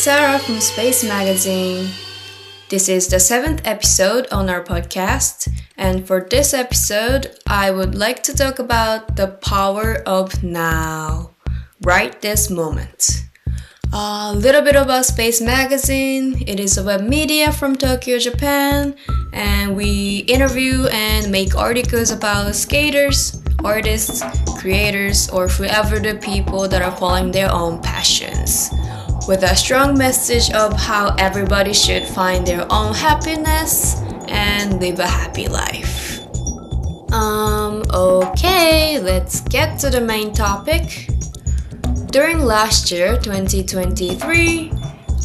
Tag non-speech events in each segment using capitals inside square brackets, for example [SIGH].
Sara from Space Magazine. This is the seventh episode on our podcast, and for this episode, I would like to talk about the power of now, right this moment. A little bit about Space Magazine. It is a web media from Tokyo, Japan, and we interview and make articles about skaters, artists, creators, or whoever the people that are following their own passions with a strong message of how everybody should find their own happiness and live a happy life. Um, okay, let's get to the main topic. During last year, 2023,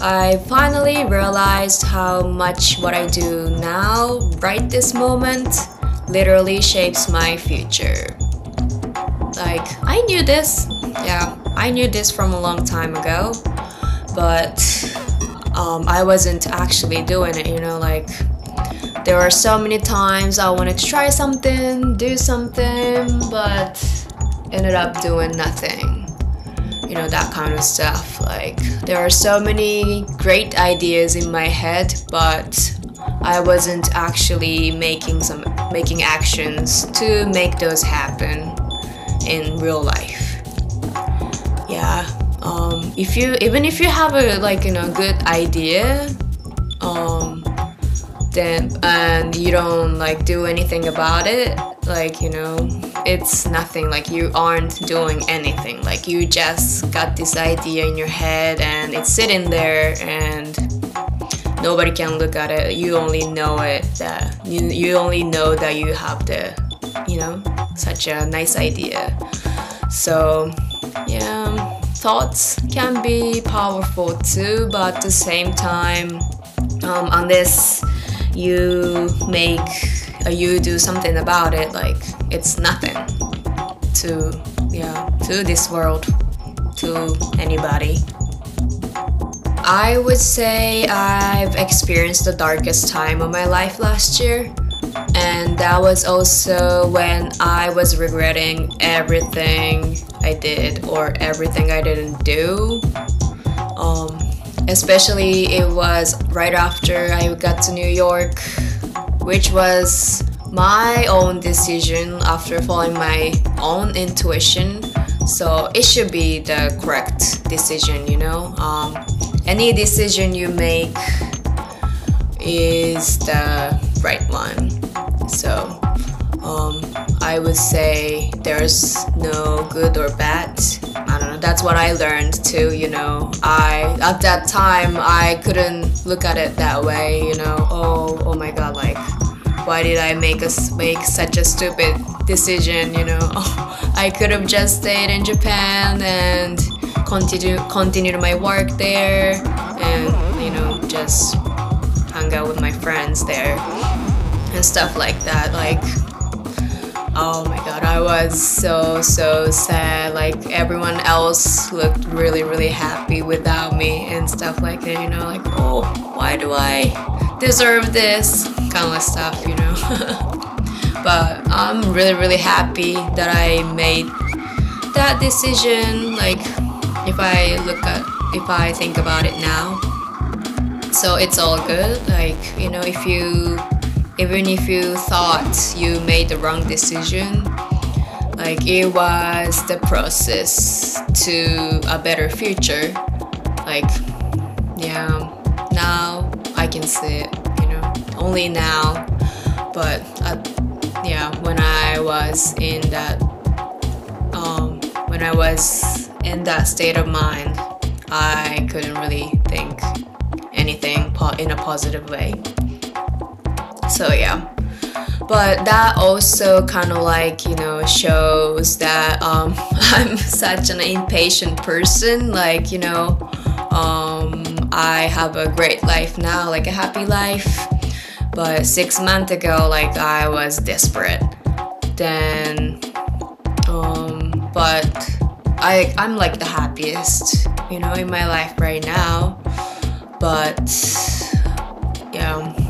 I finally realized how much what I do now, right this moment, literally shapes my future. Like, I knew this. Yeah, I knew this from a long time ago but um, I wasn't actually doing it, you know, like there were so many times I wanted to try something, do something, but ended up doing nothing. You know, that kind of stuff. Like, there are so many great ideas in my head, but I wasn't actually making some making actions to make those happen in real life. Yeah, um, if you even if you have a like you know good idea um, then and you don't like do anything about it like you know it's nothing like you aren't doing anything. Like you just got this idea in your head and it's sitting there and nobody can look at it. You only know it that you, you only know that you have the you know such a nice idea. So yeah thoughts can be powerful too, but at the same time, um, unless you make uh, you do something about it, like it's nothing to yeah to this world, to anybody. I would say I've experienced the darkest time of my life last year and that was also when I was regretting everything I did or everything I didn't do. Um, especially, it was right after I got to New York, which was my own decision after following my own intuition. So it should be the correct decision, you know. Um, any decision you make is the right one. So um, I would say there's no good or bad. I don't know. That's what I learned too. You know, I at that time I couldn't look at it that way. You know, oh oh my god, like why did I make us make such a stupid decision? You know, [LAUGHS] oh, I could have just stayed in Japan and continue continued my work there, and you know just hung out with my friends there and stuff like that. Like, oh my god, I was so, so sad. Like, everyone else looked really, really happy without me and stuff like that, you know, like, oh, why do I deserve this? Kind of stuff, you know. [LAUGHS] but I'm really, really happy that I made that decision. Like, if I look at, if I think about it now. So it's all good. Like, you know, if you even if you thought you made the wrong decision like it was the process to a better future. Like yeah now i can see it you know only now. But uh, yeah when i was in that um, when i was in that state of mind i couldn't really think anything in a positive way so yeah. But that also kind of like you know shows that um, [LAUGHS] i'm such an impatient person. Like you know um, i have a great life now like a happy life. But six months ago like i was desperate. Then um, but I, i'm like the happiest you know in my life right now. But yeah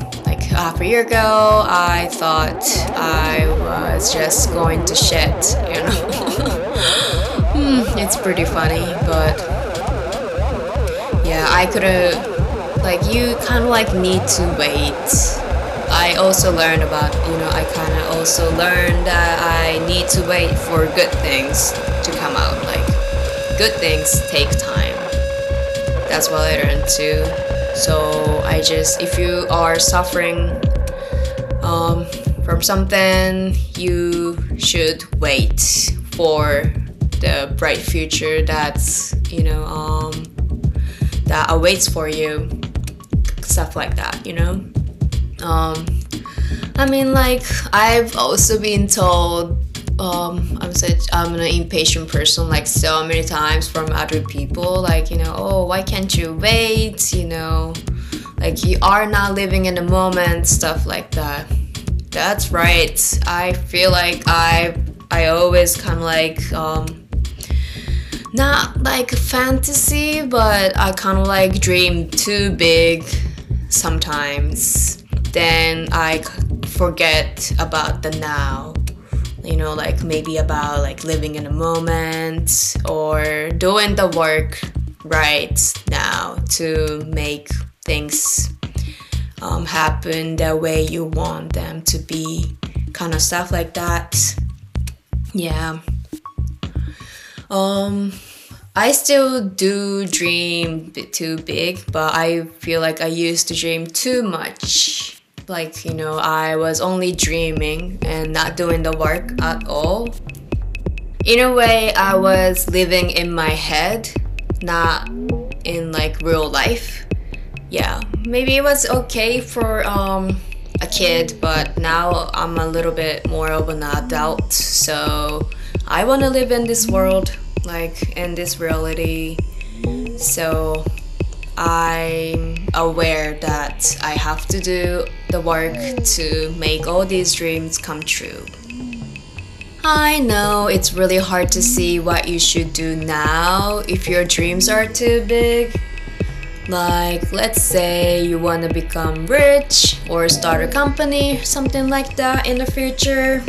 half a year ago, I thought I was just going to shit, you know. [LAUGHS] hmm, it's pretty funny, but yeah, I could've, like, you kind of like need to wait. I also learned about, you know, I kind of also learned that I need to wait for good things to come out. Like, good things take time. That's what I learned too. So Just, if you are suffering um, from something, you should wait for the bright future that's, you know, um, that awaits for you. Stuff like that, you know? Um, I mean, like, I've also been told um, I'm such I'm an impatient person like so many times from other people like you know oh why can't you wait you know like you are not living in the moment stuff like that. That's right. I feel like I I always kind of like um, not like fantasy but I kind of like dream too big sometimes. Then I forget about the now. You know like maybe about like living in a moment or doing the work right now to make things um, happen the way you want them to be kind of stuff like that. Yeah. Um I still do dream too big, but I feel like I used to dream too much. Like you know i was only dreaming and not doing the work at all. In a way i was living in my head not in like real life yeah maybe it was okay for um a kid but now i'm a little bit more of an adult so i want to live in this world like in this reality so I'm aware that I have to do the work to make all these dreams come true. I know it's really hard to see what you should do now if your dreams are too big. Like, let's say you want to become rich or start a company, something like that in the future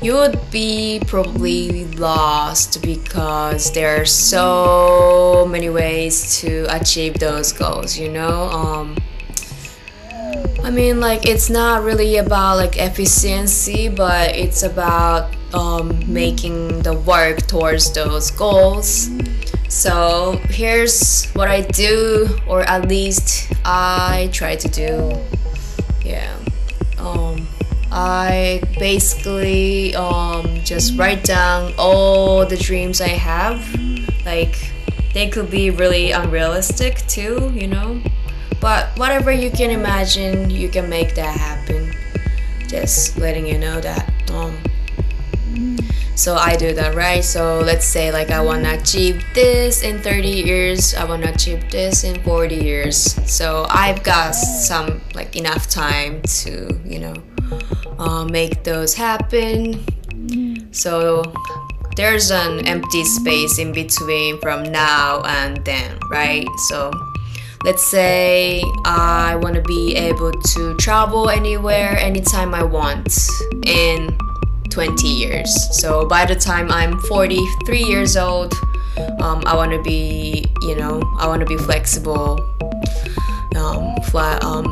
you would be probably lost because there are so many ways to achieve those goals you know? Um, i mean like it's not really about like efficiency but it's about um, making the work towards those goals so here's what i do or at least i try to do yeah um, I basically um, just write down all the dreams I have. Like, they could be really unrealistic too, you know? But whatever you can imagine, you can make that happen. Just letting you know that. Um, so I do that, right? So let's say like I want to achieve this in 30 years, I want to achieve this in 40 years. So I've got some like enough time to, you know, uh, make those happen. So there's an empty space in between from now and then, right? So let's say I want to be able to travel anywhere anytime I want in 20 years. So by the time I'm 43 years old, um, I want to be, you know, I want to be flexible, um, fly, um,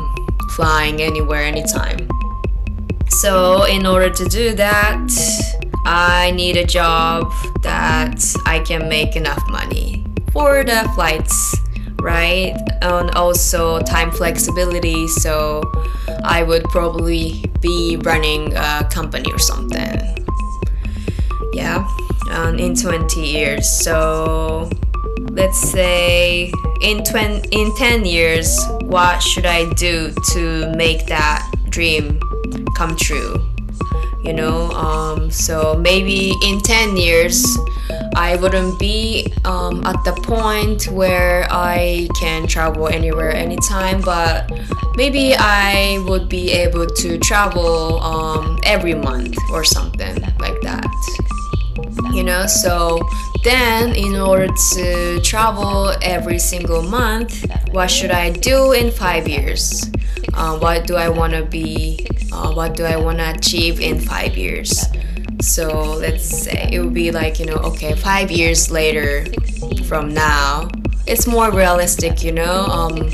flying anywhere, anytime. So, in order to do that, I need a job that I can make enough money for the flights, right? And also time flexibility. So, I would probably be running a company or something. Yeah, um, in 20 years. So, let's say in 20 in 10 years what should i do to make that dream come true you know um, so maybe in 10 years i wouldn't be um, at the point where i can travel anywhere anytime but maybe i would be able to travel um, every month or something like that you know? So then in order to travel every single month what should i do in five years? Uh, what do i want to be uh, what do I want to achieve in five years. So let's say it would be like, you know, okay, five years later from now, it's more realistic, you know, um,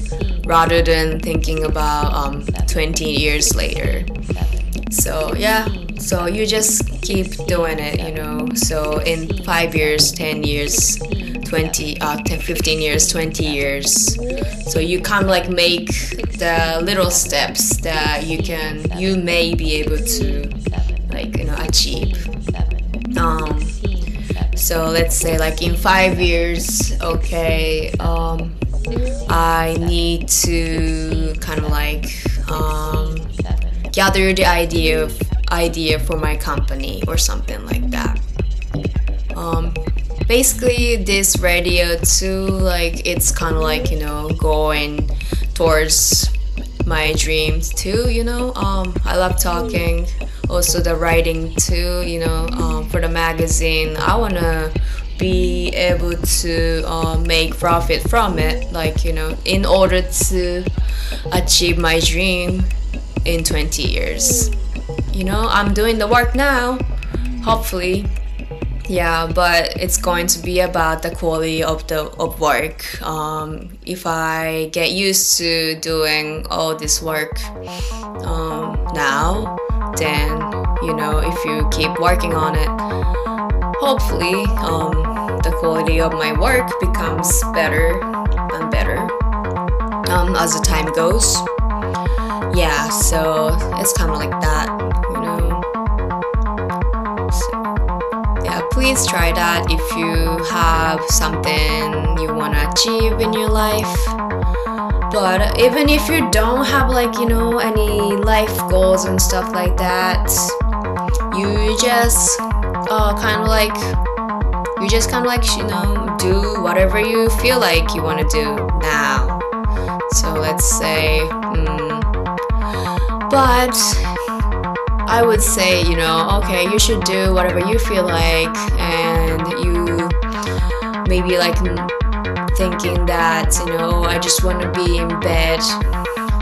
rather than thinking about um, 20 years later. So yeah, so you just keep doing it, you know. So in five years, 10 years, 20, uh, 10, 15 years, 20 years. So you of like make the little steps that you can, you may be able to like, you know, achieve. Um, so let's say like in five years, okay, um, I need to kind of like um, gather the idea idea for my company or something like that. Um, basically, this radio too, like it's kind of like you know going towards my dreams too. You know, um, I love talking. Also, the writing too. You know, um, for the magazine, I wanna be able to uh, make profit from it. Like you know, in order to achieve my dream in 20 years. You know, I'm doing the work now, hopefully. Yeah, but it's going to be about the quality of the of work. Um, if I get used to doing all this work um, now, then you know, if you keep working on it, hopefully um, the quality of my work becomes better and better um, as the time goes yeah, so it's kind of like that, please try that if you have something you want to achieve in your life. But even if you don't have, like, you know, any life goals and stuff like that, you just uh, kind of like, you just kind of like, you know, do whatever you feel like you want to do now. So let's say, mm, but I would say, you know, okay, you should do whatever you feel like, and you maybe like thinking that, you know, I just want to be in bed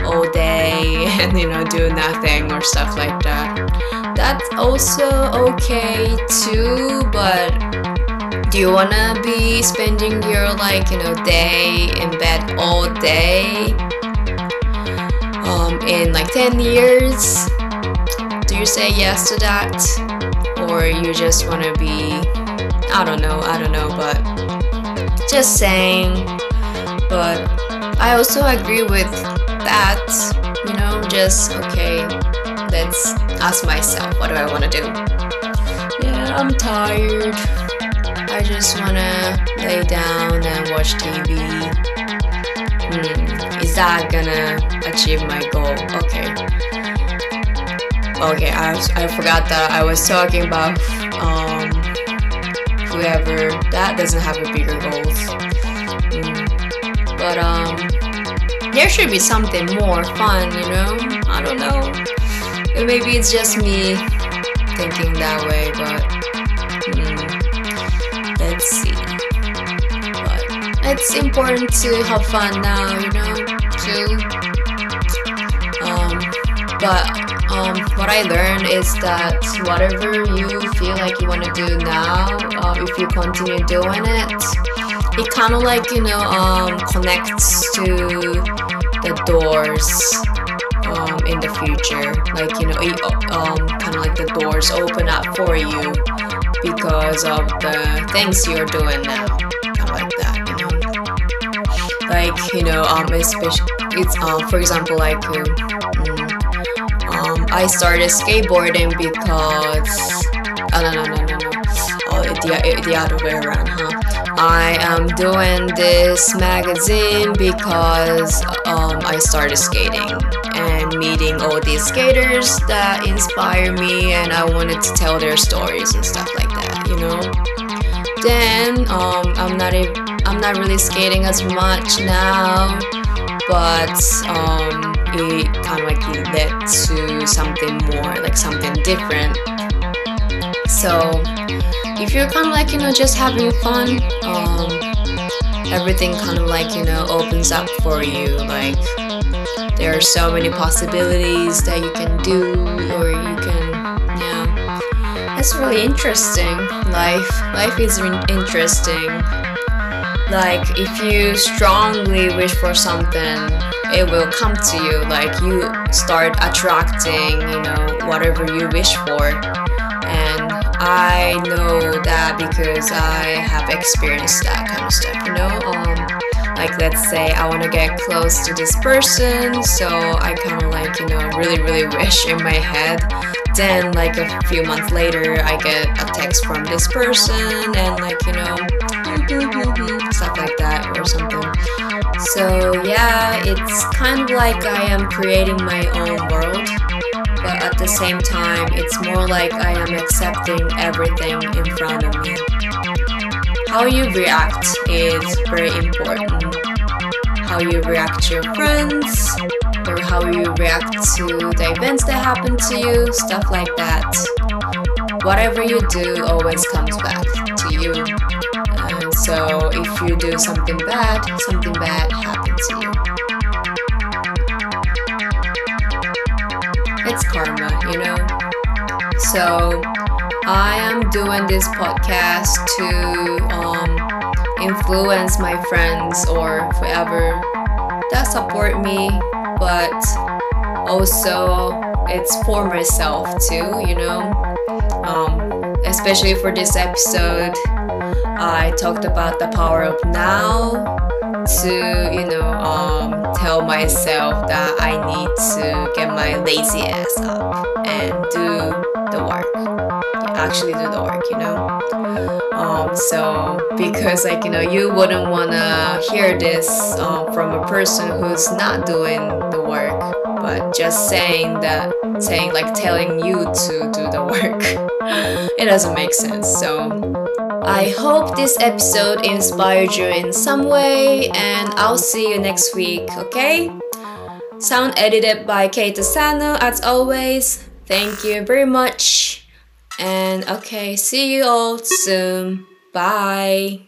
all day [LAUGHS] and, you know, do nothing or stuff like that. That's also okay too, but do you wanna be spending your like you know day in bed all day um, in like 10 years do you say yes to that? Or you just want to be i don't know i don't know but just saying. But i also agree with that you know just okay let's ask myself what do i want to do? Yeah i'm tired. I just want to lay down and watch tv hmm, is that gonna achieve my goal? Okay okay I, I forgot that i was talking about um, whoever that doesn't have a bigger goals. Mm. but um there should be something more fun you know? I don't know. Maybe it's just me thinking that way but mm, let's see. But it's important to have fun now you know um, but um, what I learned is that whatever you feel like you want to do now, uh, if you continue doing it, it kind of like you know um, connects to the doors um, in the future. Like you know, it, um, kind of like the doors open up for you because of the things you're doing now, kind of like that. You know, like you know, um, especially it's uh, for example like. Um, um, I started skateboarding because oh no no no no no. Oh the, the other way around huh? I am doing this magazine because um, I started skating and meeting all these skaters that inspire me and I wanted to tell their stories and stuff like that you know? Then um, I'm not I'm not really skating as much now but um, it kind of like led to something more, like something different. So if you're kind of like you know just having fun, um, everything kind of like you know opens up for you. Like there are so many possibilities that you can do, or you can, yeah. That's really interesting. Life, life is interesting like if you strongly wish for something it will come to you. Like you start attracting you know whatever you wish for. And i know that because i have experienced that kind of stuff you know? Um, like let's say i want to get close to this person so i kind of like you know really really wish in my head. Then like a few months later i get a text from this person and like you know stuff like that or something so yeah it's kind of like i am creating my own world but at the same time it's more like i am accepting everything in front of me how you react is very important how you react to your friends or how you react to the events that happen to you, stuff like that. Whatever you do always comes back to you. So if you do something bad, something bad happens to you. It's karma, you know? So I am doing this podcast to um, influence my friends or whoever that support me but also it's for myself too you know um, especially for this episode i talked about the power of now to you know um, tell myself that i need to get my lazy ass up and do the work. Actually do the work you know? Um, so because like you know you wouldn't want to hear this um, from a person who's not doing the work but just saying that saying like telling you to do the [LAUGHS] work. It doesn't make sense so I hope this episode inspired you in some way, and I'll see you next week, okay? Sound edited by Keita Sano, as always. Thank you very much. And okay, see you all soon. Bye.